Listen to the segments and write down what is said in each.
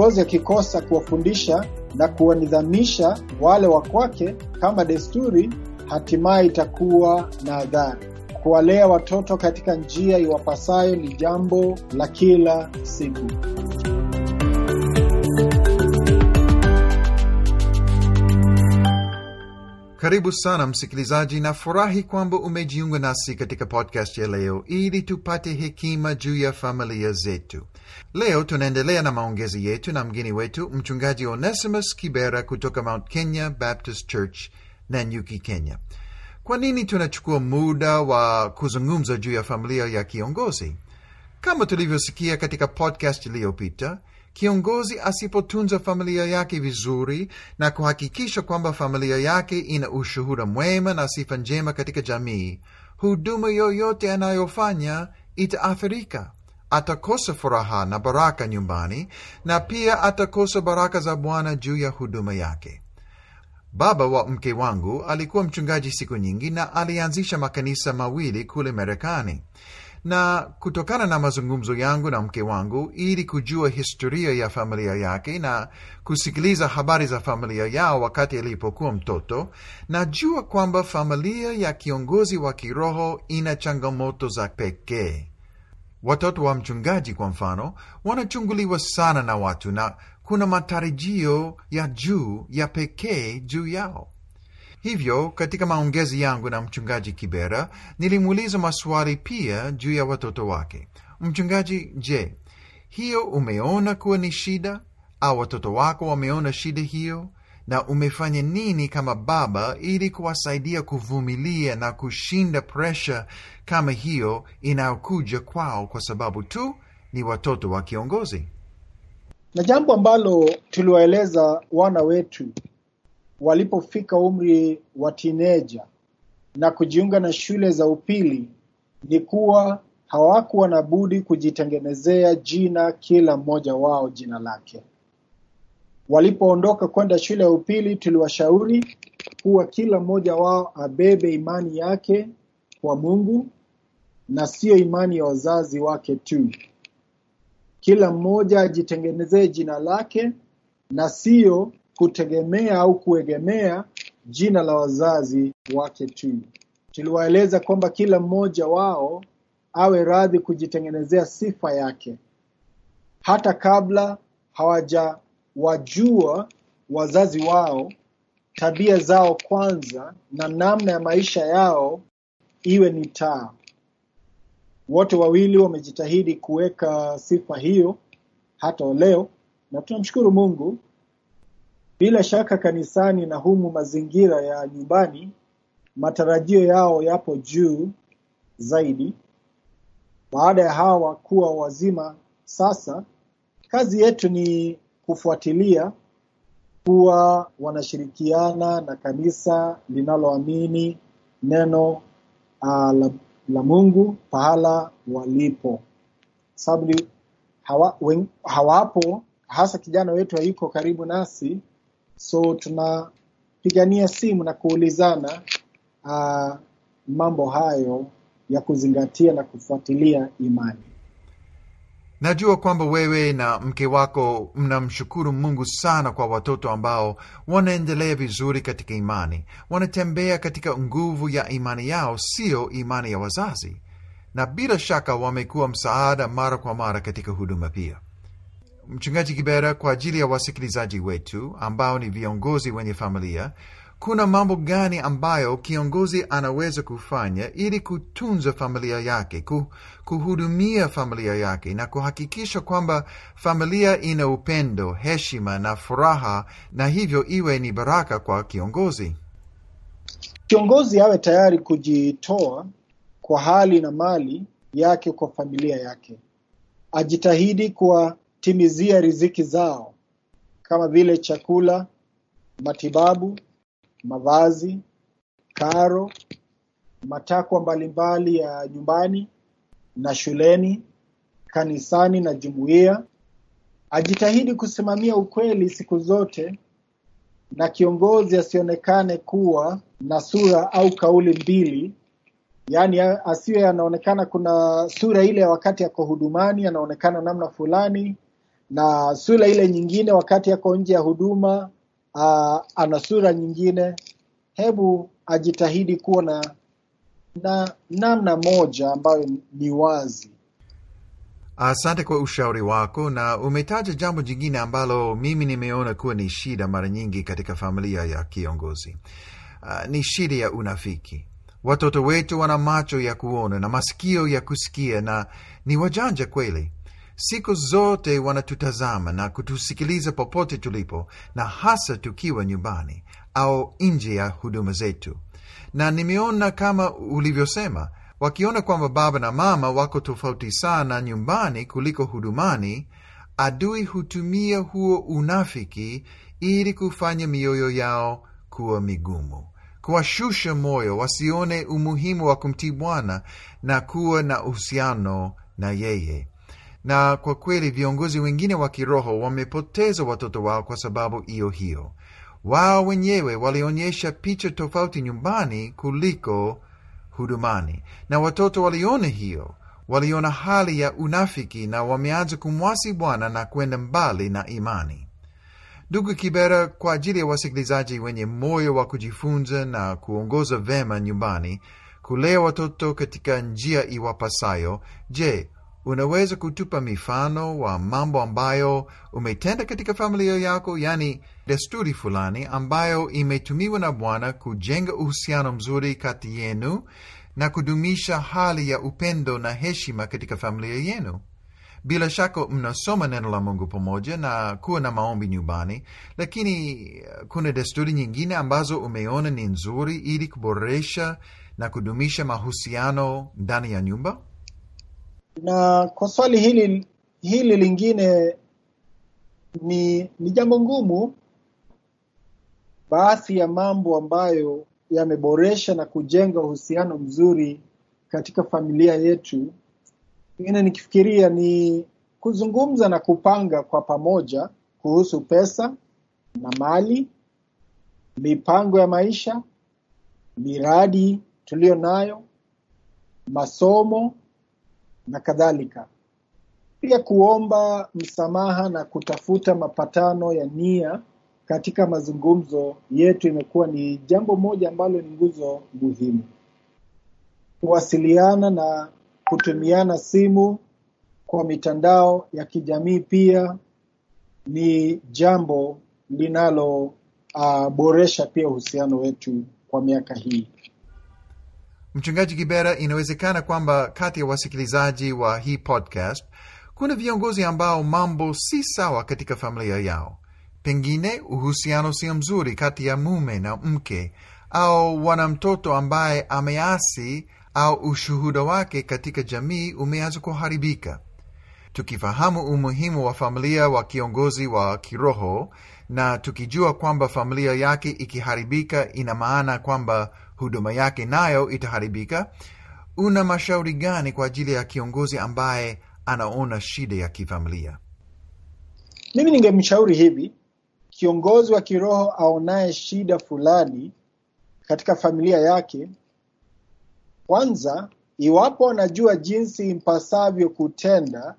kiongozi akikosa kuwafundisha na kuwanidhamisha wale wa kwake kama desturi, hatimaye itakuwa na adhari. Kuwalea watoto katika njia iwapasayo ni jambo la kila siku. Karibu sana msikilizaji, na furahi kwamba umejiunga nasi katika podcast ya leo ili tupate hekima juu ya familia zetu. Leo tunaendelea na maongezi yetu na mgeni wetu mchungaji Onesimus Kibera kutoka Mount Kenya Baptist Church, Nanyuki, Kenya. Kwa nini tunachukua muda wa kuzungumza juu ya familia ya kiongozi? Kama tulivyosikia katika podcast iliyopita, kiongozi asipotunza familia yake vizuri na kuhakikisha kwamba familia yake ina ushuhuda mwema na sifa njema katika jamii, huduma yoyote anayofanya itaathirika. Atakosa furaha na baraka nyumbani, na pia atakosa baraka za Bwana juu ya huduma yake. Baba wa mke wangu alikuwa mchungaji siku nyingi na alianzisha makanisa mawili kule Marekani na kutokana na mazungumzo yangu na mke wangu ili kujua historia ya familia yake na kusikiliza habari za familia yao wakati alipokuwa mtoto, najua kwamba familia ya kiongozi wa kiroho ina changamoto za pekee. Watoto wa mchungaji, kwa mfano, wanachunguliwa sana na watu na kuna matarajio ya juu ya pekee juu yao. Hivyo katika maongezi yangu na mchungaji Kibera nilimuuliza maswali pia juu ya watoto wake. Mchungaji, je, hiyo umeona kuwa ni shida au watoto wako wameona shida hiyo, na umefanya nini kama baba ili kuwasaidia kuvumilia na kushinda presha kama hiyo inayokuja kwao kwa sababu tu ni watoto wa kiongozi? Na jambo ambalo tuliwaeleza wana wetu walipofika umri wa tineja na kujiunga na shule za upili ni kuwa hawakuwa na budi kujitengenezea jina, kila mmoja wao jina lake. Walipoondoka kwenda shule ya upili, tuliwashauri kuwa kila mmoja wao abebe imani yake kwa Mungu na siyo imani ya wazazi wake tu. Kila mmoja ajitengenezee jina lake na siyo kutegemea au kuegemea jina la wazazi wake tu. Tuliwaeleza kwamba kila mmoja wao awe radhi kujitengenezea sifa yake hata kabla hawajawajua wazazi wao, tabia zao kwanza na namna ya maisha yao iwe ni taa. Wote wawili wamejitahidi kuweka sifa hiyo hata leo, na tunamshukuru Mungu. Bila shaka kanisani na humu mazingira ya nyumbani, matarajio yao yapo juu zaidi. Baada ya hawa kuwa wazima sasa, kazi yetu ni kufuatilia kuwa wanashirikiana na kanisa linaloamini neno uh, la, la Mungu pahala walipo, sababu hawa, hawapo hasa kijana wetu hayuko karibu nasi so tunapigania simu na kuulizana uh, mambo hayo ya kuzingatia na kufuatilia imani. Najua kwamba wewe na mke wako mnamshukuru Mungu sana kwa watoto ambao wanaendelea vizuri katika imani, wanatembea katika nguvu ya imani yao, siyo imani ya wazazi, na bila shaka wamekuwa msaada mara kwa mara katika huduma pia. Mchungaji Kibera, kwa ajili ya wasikilizaji wetu ambao ni viongozi wenye familia, kuna mambo gani ambayo kiongozi anaweza kufanya ili kutunza familia yake, kuhudumia familia yake na kuhakikisha kwamba familia ina upendo, heshima na furaha, na hivyo iwe ni baraka kwa kiongozi? Kiongozi awe tayari kujitoa kwa hali na mali yake kwa familia yake, ajitahidi kuwatimizia riziki zao kama vile chakula, matibabu, mavazi, karo, matakwa mbalimbali ya nyumbani na shuleni, kanisani na jumuiya. Ajitahidi kusimamia ukweli siku zote, na kiongozi asionekane kuwa na sura au kauli mbili, yaani asiwe anaonekana kuna sura ile ya wakati yako hudumani anaonekana namna fulani, na sura ile nyingine wakati yako nje ya huduma uh, ana sura nyingine. Hebu ajitahidi kuwa na na namna moja ambayo ni wazi. Asante kwa ushauri wako, na umetaja jambo jingine ambalo mimi nimeona kuwa ni shida mara nyingi katika familia ya kiongozi. Uh, ni shida ya unafiki. Watoto wetu wana macho ya kuona na masikio ya kusikia na ni wajanja kweli. Siku zote wanatutazama na kutusikiliza popote tulipo, na hasa tukiwa nyumbani au nje ya huduma zetu. Na nimeona kama ulivyosema, wakiona kwamba baba na mama wako tofauti sana nyumbani kuliko hudumani, adui hutumia huo unafiki ili kufanya mioyo yao kuwa migumu, kuwashusha moyo wasione umuhimu wa kumtii Bwana na kuwa na uhusiano na yeye. Na kwa kweli viongozi wengine wa kiroho wamepoteza watoto wao kwa sababu hiyo hiyo. Wao wenyewe walionyesha picha tofauti nyumbani kuliko hudumani, na watoto waliona hiyo, waliona hali ya unafiki na wameanza kumwasi Bwana na kwenda mbali na imani. Ndugu Kibera, kwa ajili ya wasikilizaji wenye moyo wa kujifunza na kuongoza vema nyumbani, kulea watoto katika njia iwapasayo, je, unaweza kutupa mifano wa mambo ambayo umetenda katika familia yako, yani desturi fulani ambayo imetumiwa na Bwana kujenga uhusiano mzuri kati yenu na kudumisha hali ya upendo na heshima katika familia yenu? Bila shaka mnasoma neno la Mungu pamoja na kuwa na maombi nyumbani, lakini kuna desturi nyingine ambazo umeona ni nzuri ili kuboresha na kudumisha mahusiano ndani ya nyumba? Na kwa swali hili hili lingine ni ni jambo ngumu. Baadhi ya mambo ambayo yameboresha na kujenga uhusiano mzuri katika familia yetu, ingine nikifikiria ni kuzungumza na kupanga kwa pamoja kuhusu pesa na mali, mipango ya maisha, miradi tuliyo nayo, masomo na kadhalika. Pia kuomba msamaha na kutafuta mapatano ya nia katika mazungumzo yetu imekuwa ni jambo moja ambalo ni nguzo muhimu. Kuwasiliana na kutumiana simu kwa mitandao ya kijamii pia ni jambo linaloboresha uh, pia uhusiano wetu kwa miaka hii. Mchungaji Kibera, inawezekana kwamba kati ya wasikilizaji wa hii podcast kuna viongozi ambao mambo si sawa katika familia yao. Pengine uhusiano sio mzuri kati ya mume na mke, au wana mtoto ambaye ameasi au ushuhuda wake katika jamii umeanza kuharibika. Tukifahamu umuhimu wa familia wa kiongozi wa kiroho na tukijua kwamba familia yake ikiharibika ina maana kwamba huduma yake nayo itaharibika, una mashauri gani kwa ajili ya kiongozi ambaye anaona shida ya kifamilia? Mimi ningemshauri hivi, kiongozi wa kiroho aonaye shida fulani katika familia yake, kwanza, iwapo anajua jinsi impasavyo kutenda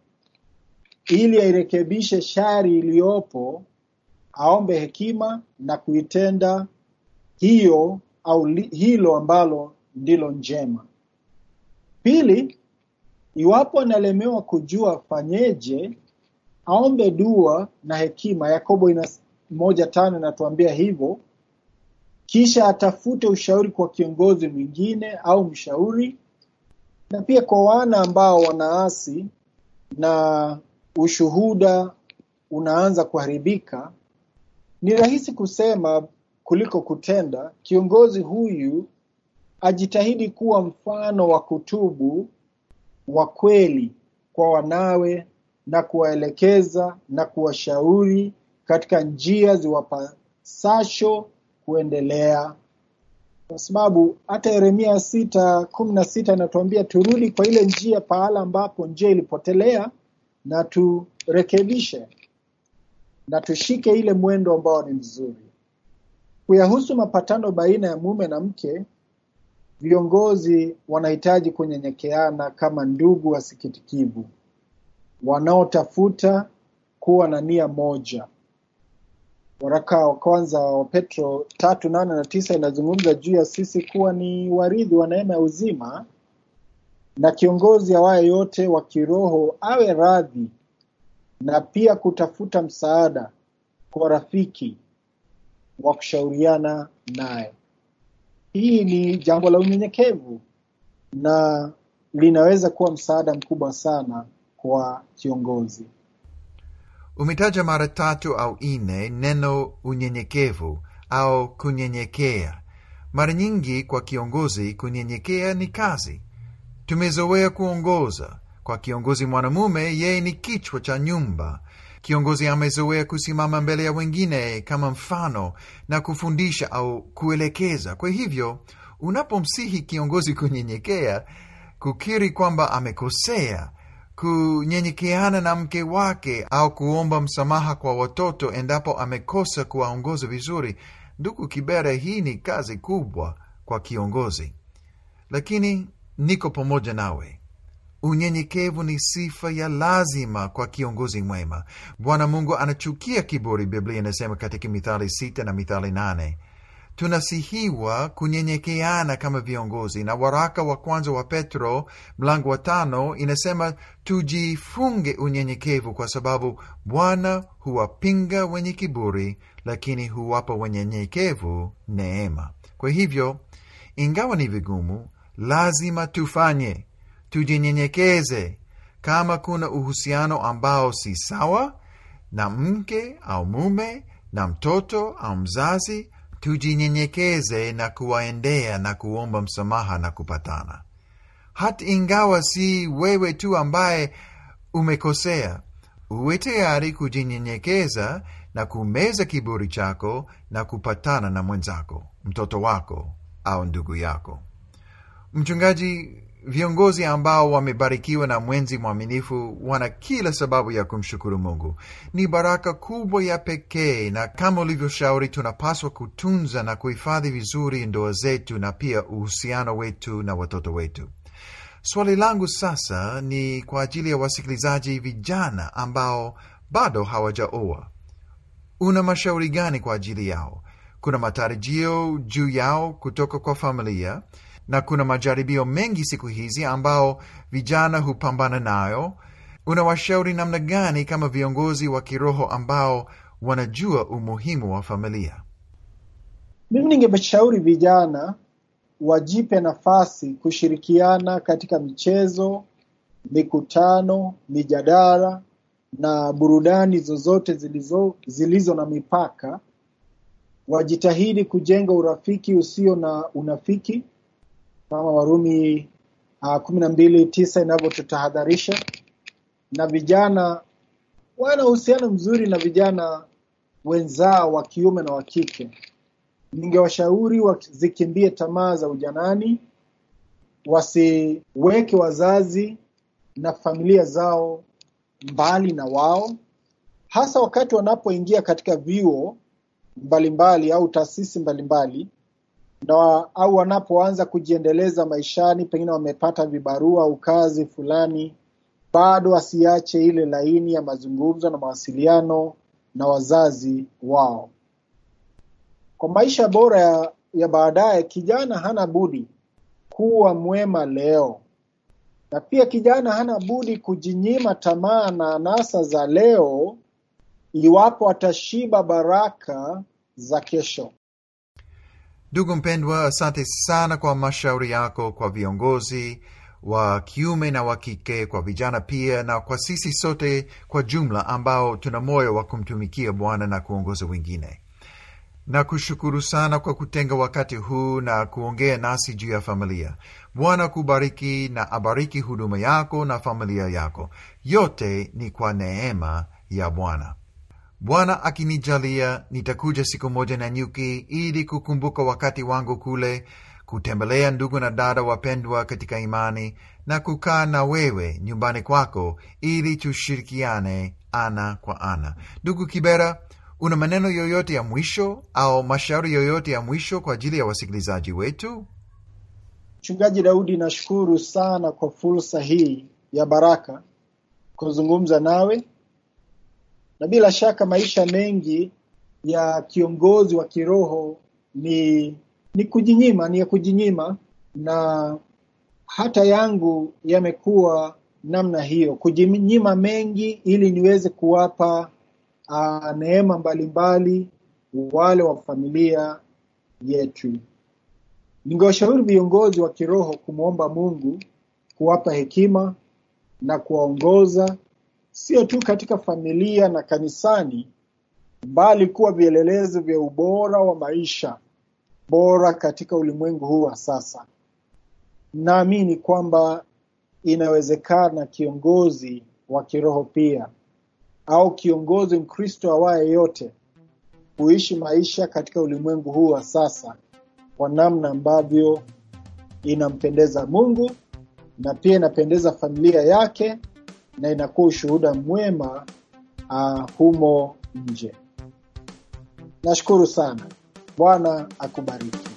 ili airekebishe shari iliyopo, aombe hekima na kuitenda hiyo au hilo ambalo ndilo njema. Pili, iwapo analemewa kujua fanyeje, aombe dua na hekima. Yakobo ina moja tano inatuambia hivyo. Kisha atafute ushauri kwa kiongozi mwingine au mshauri, na pia kwa wana ambao wanaasi na ushuhuda unaanza kuharibika, ni rahisi kusema kuliko kutenda. Kiongozi huyu ajitahidi kuwa mfano wa kutubu wa kweli kwa wanawe na kuwaelekeza na kuwashauri katika njia ziwapasasho kuendelea, kwa sababu hata Yeremia sita kumi na sita inatuambia turudi kwa ile njia pahala ambapo njia ilipotelea na turekebishe na tushike ile mwendo ambao ni mzuri. Kuyahusu mapatano baina ya mume na mke, viongozi wanahitaji kunyenyekeana kama ndugu wasikitikivu wanaotafuta kuwa na nia moja. Waraka wa kwanza wa Petro tatu nane na tisa inazungumza juu ya sisi kuwa ni warithi wa neema ya uzima, na kiongozi awaye yote wa kiroho awe radhi na pia kutafuta msaada kwa rafiki wa kushauriana naye. Hii ni jambo la unyenyekevu na linaweza kuwa msaada mkubwa sana kwa kiongozi. Umetaja mara tatu au nne neno unyenyekevu au kunyenyekea. Mara nyingi kwa kiongozi, kunyenyekea ni kazi. Tumezoea kuongoza. Kwa kiongozi mwanamume, yeye ni kichwa cha nyumba. Kiongozi amezoea kusimama mbele ya wengine kama mfano na kufundisha au kuelekeza. Kwa hivyo, unapomsihi kiongozi kunyenyekea, kukiri kwamba amekosea, kunyenyekeana na mke wake au kuomba msamaha kwa watoto endapo amekosa kuwaongoza vizuri, ndugu Kibere, hii ni kazi kubwa kwa kiongozi, lakini niko pamoja nawe. Unyenyekevu ni sifa ya lazima kwa kiongozi mwema. Bwana Mungu anachukia kiburi, Biblia inasema katika Mithali sita na Mithali nane. Tunasihiwa kunyenyekeana kama viongozi, na waraka wa kwanza wa Petro mlango wa tano inasema tujifunge unyenyekevu, kwa sababu Bwana huwapinga wenye kiburi, lakini huwapa wenyenyekevu neema. Kwa hivyo, ingawa ni vigumu, lazima tufanye tujinyenyekeze. Kama kuna uhusiano ambao si sawa na mke au mume na mtoto au mzazi, tujinyenyekeze na kuwaendea na kuomba msamaha na kupatana. Hata ingawa si wewe tu ambaye umekosea, uwe tayari kujinyenyekeza na kumeza kiburi chako na kupatana na mwenzako, mtoto wako au ndugu yako. Mchungaji, viongozi ambao wamebarikiwa na mwenzi mwaminifu wana kila sababu ya kumshukuru Mungu. Ni baraka kubwa ya pekee, na kama ulivyoshauri, tunapaswa kutunza na kuhifadhi vizuri ndoa zetu na pia uhusiano wetu na watoto wetu. Swali langu sasa ni kwa ajili ya wasikilizaji vijana ambao bado hawajaoa. Una mashauri gani kwa ajili yao? Kuna matarajio juu yao kutoka kwa familia na kuna majaribio mengi siku hizi ambao vijana hupambana nayo. Unawashauri namna gani kama viongozi wa kiroho ambao wanajua umuhimu wa familia? Mimi ningeshauri vijana wajipe nafasi kushirikiana katika michezo, mikutano, mijadala na burudani zozote zilizo, zilizo na mipaka. Wajitahidi kujenga urafiki usio na unafiki kama Warumi uh, kumi na mbili tisa inavyotutahadharisha, na vijana wana uhusiano mzuri na vijana wenzao wa kiume na wa kike. Ningewashauri wazikimbie tamaa za ujanani, wasiweke wazazi na familia zao mbali na wao, hasa wakati wanapoingia katika vyuo mbalimbali au taasisi mbalimbali na au wanapoanza kujiendeleza maishani, pengine wamepata vibarua au kazi fulani, bado wasiache ile laini ya mazungumzo na mawasiliano na wazazi wao. Kwa maisha bora ya, ya baadaye, kijana hana budi kuwa mwema leo, na pia kijana hana budi kujinyima tamaa na anasa za leo, iwapo atashiba baraka za kesho. Ndugu mpendwa, asante sana kwa mashauri yako kwa viongozi wa kiume na wa kike, kwa vijana pia, na kwa sisi sote kwa jumla ambao tuna moyo wa kumtumikia Bwana na kuongoza wengine. Na kushukuru sana kwa kutenga wakati huu na kuongea nasi juu ya familia. Bwana kubariki na abariki huduma yako na familia yako. Yote ni kwa neema ya Bwana. Bwana akinijalia, nitakuja siku moja na nyuki ili kukumbuka wakati wangu kule, kutembelea ndugu na dada wapendwa katika imani na kukaa na wewe nyumbani kwako ili tushirikiane ana kwa ana. Ndugu Kibera, una maneno yoyote ya mwisho au mashauri yoyote ya mwisho kwa ajili ya wasikilizaji wetu? Mchungaji Daudi, nashukuru sana kwa fursa hii ya baraka kuzungumza nawe na bila shaka maisha mengi ya kiongozi wa kiroho ni ni kujinyima, ni ya kujinyima, na hata yangu yamekuwa namna hiyo, kujinyima mengi ili niweze kuwapa uh, neema mbalimbali wale wa familia yetu. Ningewashauri viongozi wa kiroho kumwomba Mungu kuwapa hekima na kuwaongoza sio tu katika familia na kanisani, bali kuwa vielelezo vya ubora wa maisha bora katika ulimwengu huu wa sasa. Naamini kwamba inawezekana kiongozi wa kiroho pia au kiongozi Mkristo awaye yote kuishi maisha katika ulimwengu huu wa sasa kwa namna ambavyo inampendeza Mungu na pia inapendeza familia yake na inakuwa ushuhuda mwema uh, humo nje. Nashukuru sana. Bwana akubariki.